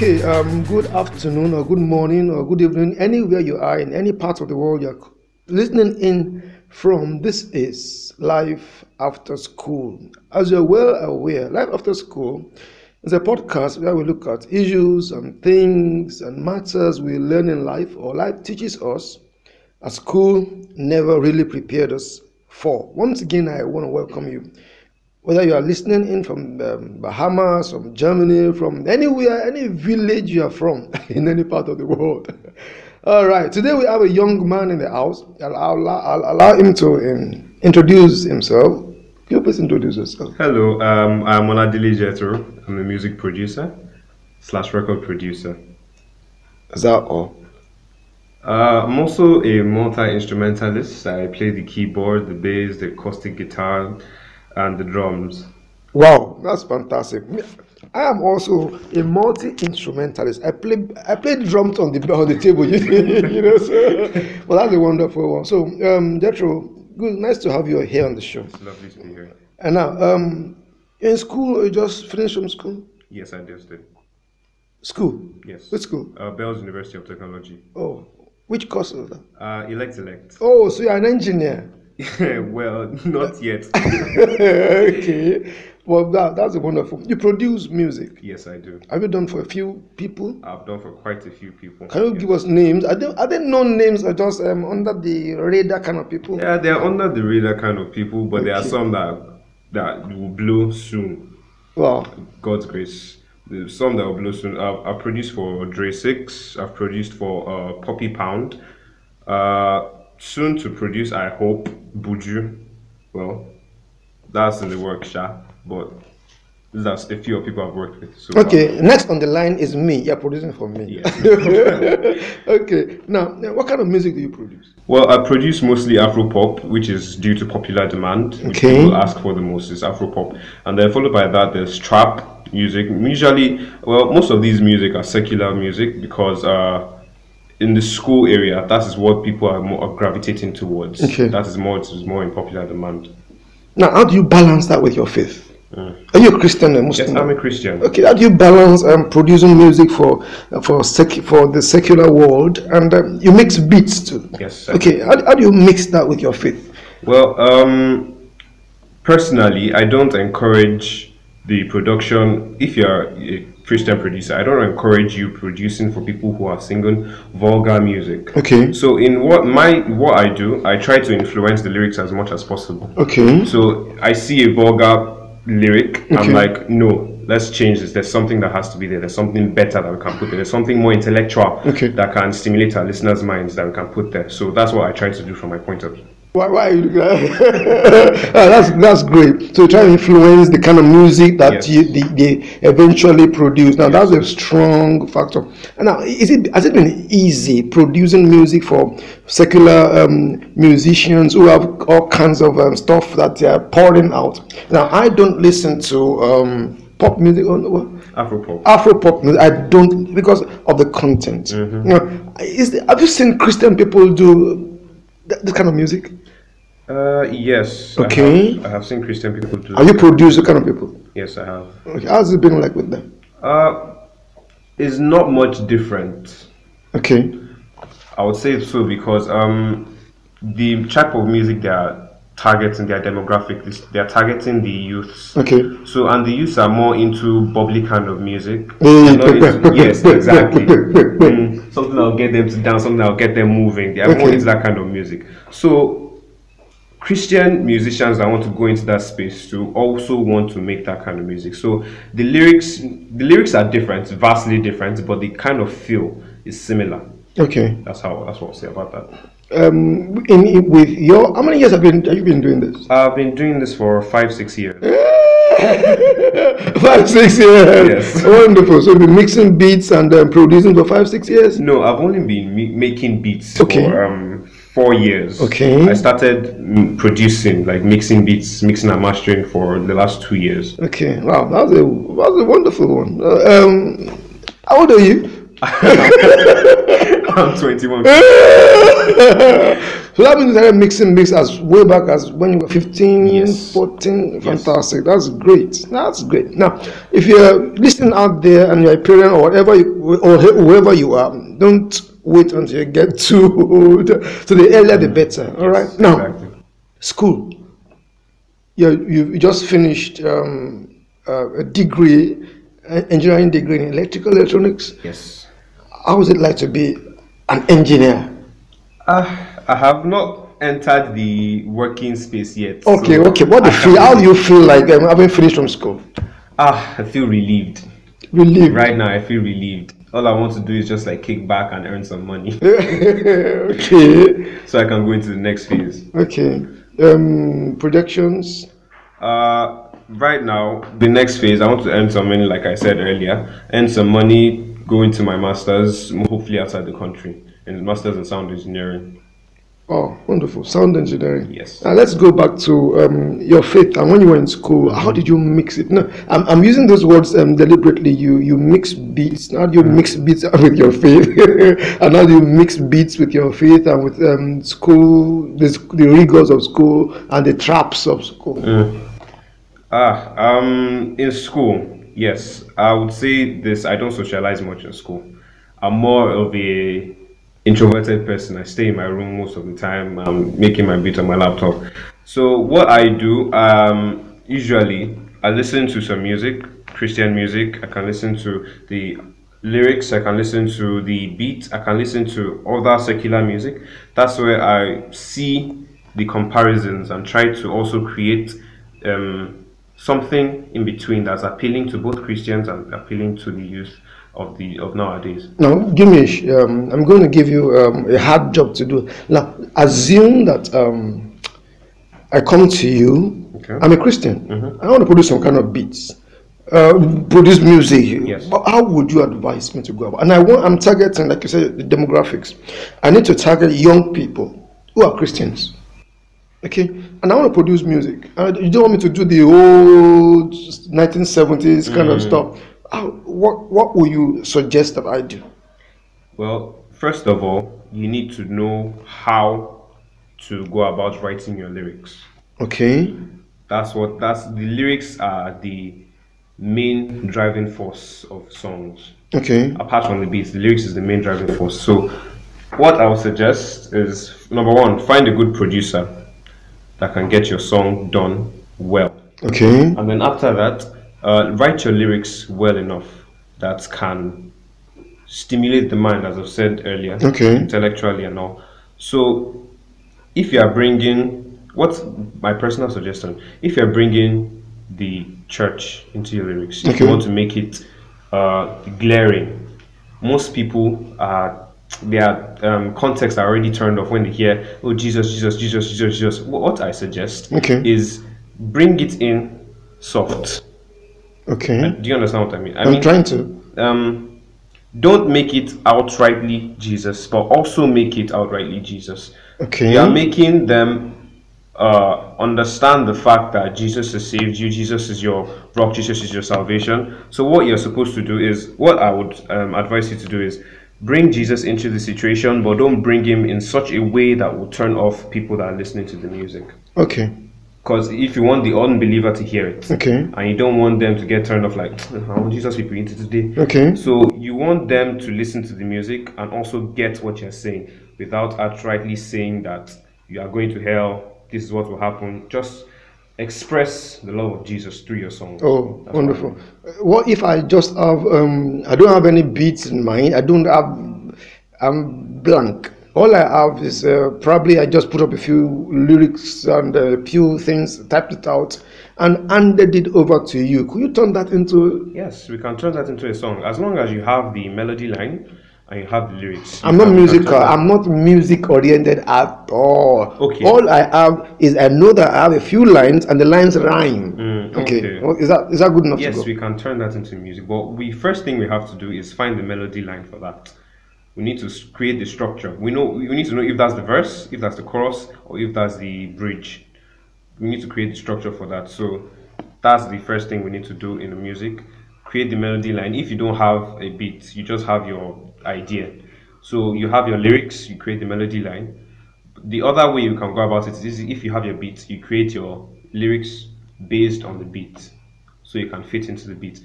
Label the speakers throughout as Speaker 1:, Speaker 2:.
Speaker 1: Okay, um, good afternoon or good morning or good evening, anywhere you are in any part of the world you're listening in from. This is Life After School. As you're well aware, Life After School is a podcast where we look at issues and things and matters we learn in life or life teaches us a school never really prepared us for. Once again, I want to welcome you whether you are listening in from um, Bahamas, from Germany, from anywhere, any village you are from, in any part of the world. All right, today we have a young man in the house. I'll, I'll, I'll allow him to um, introduce himself. Can you please introduce yourself?
Speaker 2: Hello, um, I'm Oladile Jethro. I'm a music producer slash record producer.
Speaker 1: Is that all?
Speaker 2: Uh, I'm also a multi instrumentalist. I play the keyboard, the bass, the acoustic guitar, and the drums.
Speaker 1: Wow, that's fantastic. I am also a multi instrumentalist. I play I play drums on the on the table, you know. So, well, that's a wonderful one. So, um, Jethro, good, nice to have you here on the show.
Speaker 2: It's lovely to be here.
Speaker 1: And now, um, in school, you just finished from school.
Speaker 2: Yes, I just did.
Speaker 1: School.
Speaker 2: Yes.
Speaker 1: Which school?
Speaker 2: Uh, Bells University of Technology.
Speaker 1: Oh, which course is that?
Speaker 2: Uh, elect elect.
Speaker 1: Oh, so you're an engineer.
Speaker 2: well, not yet.
Speaker 1: okay. Well, that, that's wonderful. You produce music.
Speaker 2: yes, I do.
Speaker 1: Have you done for a few people?
Speaker 2: I've done for quite a few people.
Speaker 1: Can you
Speaker 2: Yes.
Speaker 1: give us names? Are they, are they known names or just um, under the radar kind of people?
Speaker 2: Yeah, they're under the radar kind of people, but there are some that that will blow soon.
Speaker 1: Wow.
Speaker 2: God's grace. There's some that will blow soon. I've, I've produced for Dre Six. I've produced for uh, Poppy Pound. Uh, soon to produce, I hope, Buju. Well, that's in the work, Sha. But are a few of people I've worked with. So far.
Speaker 1: Okay, next on the line is me. You're producing for me. Okay, now, now, what kind of music do you produce?
Speaker 2: Well, I produce mostly Afro pop, which is due to popular demand. Which
Speaker 1: Okay.
Speaker 2: people ask for the most is Afro pop, and then followed by that there's trap music. Usually, well, most of these music are secular music because uh, in the school area, that is what people are more are gravitating towards.
Speaker 1: Okay.
Speaker 2: That is more is more in popular demand.
Speaker 1: Now, how do you balance that with your faith? Are you a Christian or
Speaker 2: Mm. Yes,
Speaker 1: Muslim?
Speaker 2: I'm a Christian.
Speaker 1: Okay, how do you balance um, producing music for for sec- for the secular world and um, you mix beats too?
Speaker 2: Yes. I
Speaker 1: Okay, how, how do you mix that with your faith?
Speaker 2: Well, um, personally, I don't encourage the production. If you're a Christian producer, I don't encourage you producing for people who are singing vulgar music.
Speaker 1: Okay.
Speaker 2: So, in what my what I do, I try to influence the lyrics as much as possible.
Speaker 1: Okay.
Speaker 2: So, I see a vulgar lyric,
Speaker 1: Okay.
Speaker 2: I'm like, no, let's change this. There's something that has to be there. There's something better that we can put there. There's something more intellectual
Speaker 1: Okay.
Speaker 2: that can stimulate our listeners' minds that we can put there. So that's what I try to do from my point of view.
Speaker 1: Why, why are you looking at Ah, that's that's great. So you try to influence the kind of music that
Speaker 2: Yes.
Speaker 1: you, they, they eventually produce. Now that's a strong factor. And now, is it has it been easy producing music for secular um, musicians who have all kinds of um, stuff that they are pouring out? Now I don't listen to um, pop music. Or, what?
Speaker 2: Afropop.
Speaker 1: Afro pop music. I don't because of the content.
Speaker 2: Mm-hmm.
Speaker 1: You know, is the, have you seen Christian people do th- this kind of music?
Speaker 2: Uh, yes. I
Speaker 1: Okay.
Speaker 2: have, I have seen Christian people do.
Speaker 1: Have you produced the kind of people?
Speaker 2: Yes, I have.
Speaker 1: Okay, how's it been like with them?
Speaker 2: Uh, it's not much different.
Speaker 1: Okay,
Speaker 2: I would say so because um, the type of music they are targeting, their demographic, they are targeting the youths.
Speaker 1: okay.
Speaker 2: So, and the youths are more into bubbly kind of music.
Speaker 1: Hey,
Speaker 2: They're not into- yes, exactly.
Speaker 1: Mm.
Speaker 2: Something that'll get them to dance, something that'll get them moving. They are more into that kind of music. So, Christian musicians that want to go into that space to also want to make that kind of music. So the lyrics, the lyrics are different, vastly different, but the kind of feel is similar.
Speaker 1: Okay.
Speaker 2: That's how. That's what I'll say about that.
Speaker 1: Um, in, in with your how many years have been have you been doing this?
Speaker 2: I've been doing this for five, six years.
Speaker 1: five, six years.
Speaker 2: Yes.
Speaker 1: Wonderful. So you've been mixing beats and um, producing for five, six years.
Speaker 2: No, I've only been me- making beats
Speaker 1: Okay.
Speaker 2: for um, four years.
Speaker 1: Okay.
Speaker 2: I started producing, like mixing beats, mixing and mastering for the last two years.
Speaker 1: Okay. Wow, that was a that was a wonderful one. Uh, um, how old are you?
Speaker 2: I'm 21.
Speaker 1: So that means you started mixing mix as way back as when you were 15,
Speaker 2: Yes.
Speaker 1: 14. Fantastic. That's great. That's great. Now, if you're listening out there and you're a parent or whatever, you, or whoever you are, don't wait until you get too to the earlier the better. All right. Now,
Speaker 2: Exactly.
Speaker 1: school. You you just finished um, uh, a degree, engineering degree in electrical electronics.
Speaker 2: Yes.
Speaker 1: How was it like to be an engineer?
Speaker 2: Uh, I have not entered the working space yet.
Speaker 1: Okay,
Speaker 2: so
Speaker 1: okay. What do you feel? How do you feel like um, having finished from school?
Speaker 2: Ah, I feel relieved.
Speaker 1: Relieved.
Speaker 2: Right now, I feel relieved. All I want to do is just like kick back and earn some money
Speaker 1: okay.
Speaker 2: so I can go into the next phase.
Speaker 1: Okay. Um, projections.
Speaker 2: Uh, right now, the next phase, I want to earn some money, like I said earlier, earn some money, go into my master's, hopefully outside the country, in master's in sound engineering.
Speaker 1: Oh, wonderful. Sound engineering.
Speaker 2: Yes.
Speaker 1: Now let's go back to um, your faith. And when you were in school, how did you mix it? No, I'm, I'm using those words um, deliberately. You you mix beats. Do you mix beats with your faith? and how do you mix beats with your faith and with um, school, the, the rigors of school and the traps of school?
Speaker 2: Ah, um, in school, yes, I would say this. I don't socialize much in school. I'm more of a introverted person. I stay in my room most of the time. I'm making my beat on my laptop. So what I do, um, usually I listen to some music, Christian music. I can listen to the lyrics. I can listen to the beat. I can listen to other secular music. That's where I see the comparisons and try to also create um, something in between that's appealing to both Christians and appealing to the youth of the of nowadays.
Speaker 1: Now, give me. sh- Um, I'm going to give you um, a hard job to do. Now, assume that um, I come to you.
Speaker 2: Okay.
Speaker 1: I'm a Christian. I want to produce some kind of beats, uh, produce music.
Speaker 2: Yes.
Speaker 1: But how would you advise me to go about? And I want. I'm targeting, like you said, the demographics. I need to target young people who are Christians. Okay, and I want to produce music. And you don't want me to do the old 1970s kind of stuff. How, what What would you suggest that I do?
Speaker 2: Well, first of all, you need to know how to go about writing your lyrics.
Speaker 1: Okay.
Speaker 2: That's what that's the lyrics are the main driving force of songs.
Speaker 1: Okay.
Speaker 2: apart from the beats, the lyrics is the main driving force. So, what I would suggest is number one, find a good producer that can get your song done well,
Speaker 1: Okay.
Speaker 2: and then after that, uh, write your lyrics well enough that can stimulate the mind, as I've said earlier,
Speaker 1: Okay.
Speaker 2: intellectually and all. So, if you are bringing, what's my personal suggestion? If you are bringing the church into your lyrics, if you want to make it uh, glaring, most people are their um, context are already turned off when they hear, "Oh Jesus, Jesus, Jesus, Jesus, Jesus." What I suggest
Speaker 1: Okay.
Speaker 2: is bring it in soft.
Speaker 1: Okay.
Speaker 2: Do you understand what I mean? I
Speaker 1: I'm
Speaker 2: mean,
Speaker 1: trying to.
Speaker 2: um, don't make it outrightly Jesus, but also make it outrightly Jesus.
Speaker 1: Okay.
Speaker 2: You are making them uh, understand the fact that Jesus has saved you, Jesus is your rock, Jesus is your salvation. So, what you're supposed to do is, what I would um, advise you to do is bring Jesus into the situation, but don't bring him in such a way that will turn off people that are listening to the music.
Speaker 1: Okay.
Speaker 2: Because if you want the unbeliever to hear it,
Speaker 1: Okay.
Speaker 2: and you don't want them to get turned off, like, how Jesus people into today.
Speaker 1: Okay.
Speaker 2: So you want them to listen to the music and also get what you're saying without outrightly saying that you are going to hell, this is what will happen. Just express the love of Jesus through your song.
Speaker 1: Oh,
Speaker 2: That's
Speaker 1: wonderful. What if I just have um I don't have any beats in mind. I don't have I'm blank. All I have is uh, probably I just put up a few lyrics and a few things, typed it out, and handed it over to you. Could you turn that into?
Speaker 2: Yes, we can turn that into a song as long as you have the melody line and you have the lyrics.
Speaker 1: I'm not
Speaker 2: can- you can
Speaker 1: musical. I'm not music oriented at all.
Speaker 2: Okay.
Speaker 1: All I have is I know that I have a few lines and the lines rhyme.
Speaker 2: Mm,
Speaker 1: okay.
Speaker 2: okay.
Speaker 1: Well, Is that is that good enough
Speaker 2: Yes, we can turn that into music. But we first thing we have to do is find the melody line for that. We need to create the structure. We know we need to know if that's the verse, if that's the chorus, or if that's the bridge. We need to create the structure for that. So that's the first thing we need to do in the music. Create the melody line. If you don't have a beat, you just have your idea. So you have your lyrics, you create the melody line. the other way you can go about it is if you have your beat, you create your lyrics based on the beat, so you can fit into the beat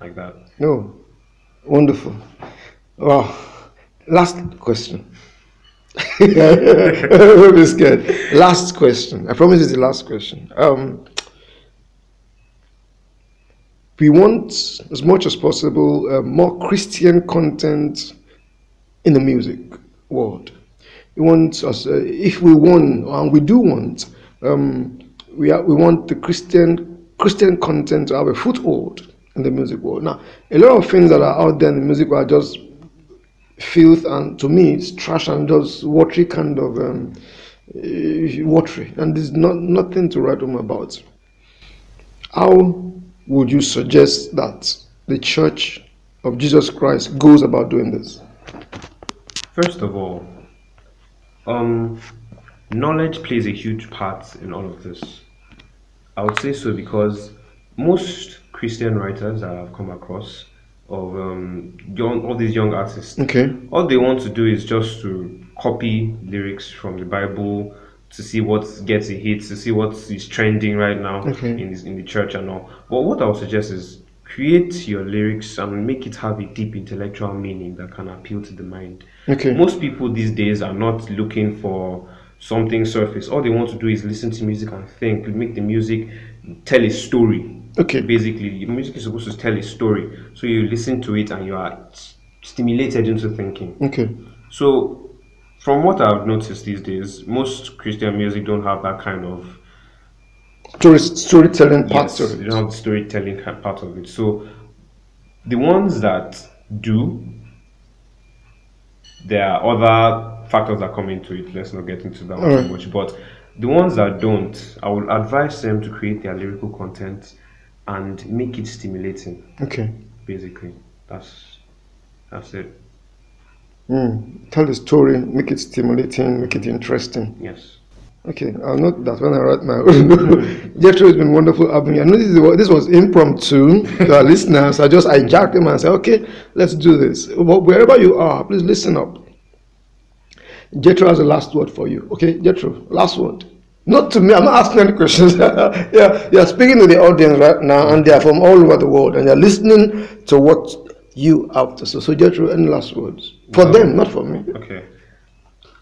Speaker 2: like that.
Speaker 1: No, wonderful. Wow. Last question. I'm scared. Last question. I promise it's the last question. Um, we want, as much as possible, uh, more Christian content in the music world. We want us, uh, if we want, and we do want, um, we, are, we want the Christian Christian content to have a foothold in the music world. Now, a lot of things that are out there in the music world are just filth, and to me, it's trash and just watery kind of um, uh, watery, and there's not nothing to write home about. How would you suggest that the Church of Jesus Christ goes about doing this?
Speaker 2: First of all, um, knowledge plays a huge part in all of this. I would say so because most Christian writers that I've come across of um, young, all these young artists,
Speaker 1: Okay.
Speaker 2: all they want to do is just to copy lyrics from the Bible to see what gets a hit, to see what is trending right now
Speaker 1: Okay.
Speaker 2: in, this, in the church and all. But what I would suggest is create your lyrics and make it have a deep intellectual meaning that can appeal to the mind.
Speaker 1: Okay.
Speaker 2: Most people these days are not looking for something surface. All they want to do is listen to music and think, make the music tell a story.
Speaker 1: Okay.
Speaker 2: Basically, music is supposed to tell a story. So you listen to it and you are stimulated into thinking.
Speaker 1: Okay.
Speaker 2: So, from what I've noticed these days, most Christian music don't have that kind of
Speaker 1: Story, storytelling part
Speaker 2: yes,
Speaker 1: to
Speaker 2: they
Speaker 1: it.
Speaker 2: don't have the storytelling part of it. So, the ones that do, there are other factors that come into it. Let's not get into that one
Speaker 1: Alright.
Speaker 2: too much. But the ones that don't, I would advise them to create their lyrical content and make it stimulating.
Speaker 1: Okay.
Speaker 2: Basically, that's that's it.
Speaker 1: Mm. Tell the story, make it stimulating, make it interesting.
Speaker 2: Yes.
Speaker 1: Okay, I'll note that when I write my own. Jethro has been wonderful having you. I know this, is, this was impromptu to our listeners. I just I hijacked them and said, okay, let's do this. Wh- Wherever you are, please listen up. Jethro has a last word for you. Okay, Jethro, last word. Not to me, I'm not asking any questions. yeah, you're speaking to the audience right now, and they are from all over the world, and they're listening to what you have to say. So, Jethro, any last words? For
Speaker 2: No.
Speaker 1: them, not for me.
Speaker 2: Okay.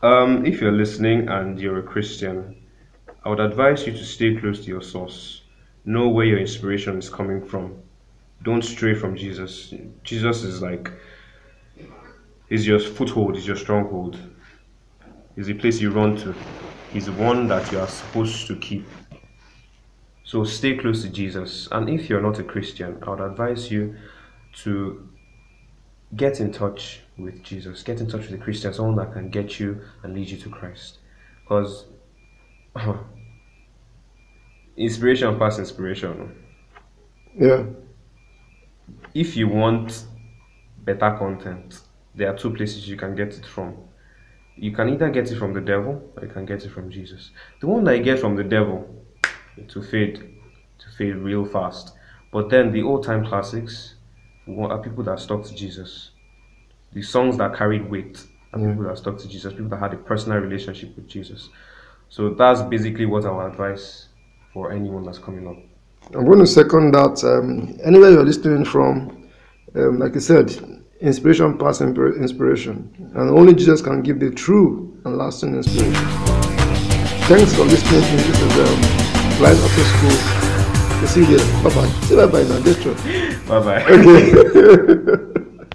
Speaker 2: Um, if you're listening and you're a Christian, I would advise you to stay close to your source. Know where your inspiration is coming from. Don't stray from Jesus. Jesus is like, is your foothold, is your stronghold, is the place you run to. The one that you are supposed to keep. So stay close to Jesus. And if you're not a Christian, I would advise you to get in touch with Jesus. Get in touch with a Christian, someone that can get you and lead you to Christ. Because inspiration past inspiration.
Speaker 1: Yeah.
Speaker 2: If you want better content, there are two places you can get it from. You can either get it from the devil or you can get it from Jesus. The one that you get from the devil, it will fade, to fade real fast. But then the old time classics are people that stuck to Jesus. The songs that carried weight are
Speaker 1: Yeah.
Speaker 2: people that stuck to Jesus, people that had a personal relationship with Jesus. So that's basically what I would advise for anyone that's coming up.
Speaker 1: I'm going to second that. Um, anywhere you're listening from, um, like I said, inspiration past inspiration. And only Jesus can give the true and lasting inspiration. Thanks for listening. This is um, Life After School. See you later. Bye bye. Say bye bye now. Just
Speaker 2: Bye bye.
Speaker 1: Okay.